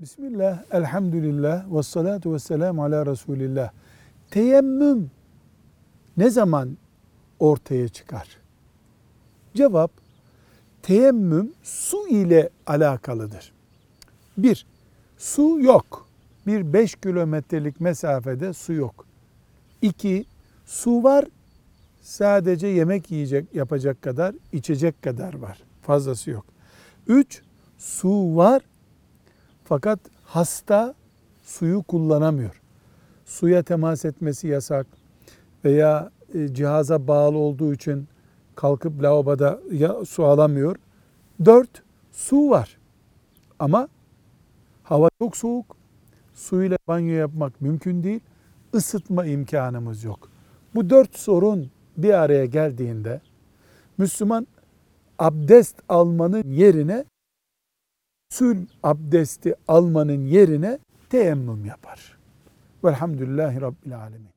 Bismillah, elhamdülillah, ve salatu ve selamu ala Resulillah. Teyemmüm ne zaman ortaya çıkar? Cevap, teyemmüm su ile alakalıdır. Bir, su yok. Bir beş kilometrelik mesafede su yok. İki, su var sadece yemek yiyecek yapacak kadar, içecek kadar var. Fazlası yok. Üç, su var fakat hasta suyu kullanamıyor. Suya temas etmesi yasak veya e, cihaza bağlı olduğu için kalkıp lavaboda su alamıyor. Dört, su var. Ama hava çok soğuk. Suyla banyo yapmak mümkün değil. Isıtma imkanımız yok. Bu dört sorun bir araya geldiğinde Müslüman abdest almanın yerine sül abdesti almanın yerine teyemmüm yapar. Velhamdülillahi Rabbil Alemin.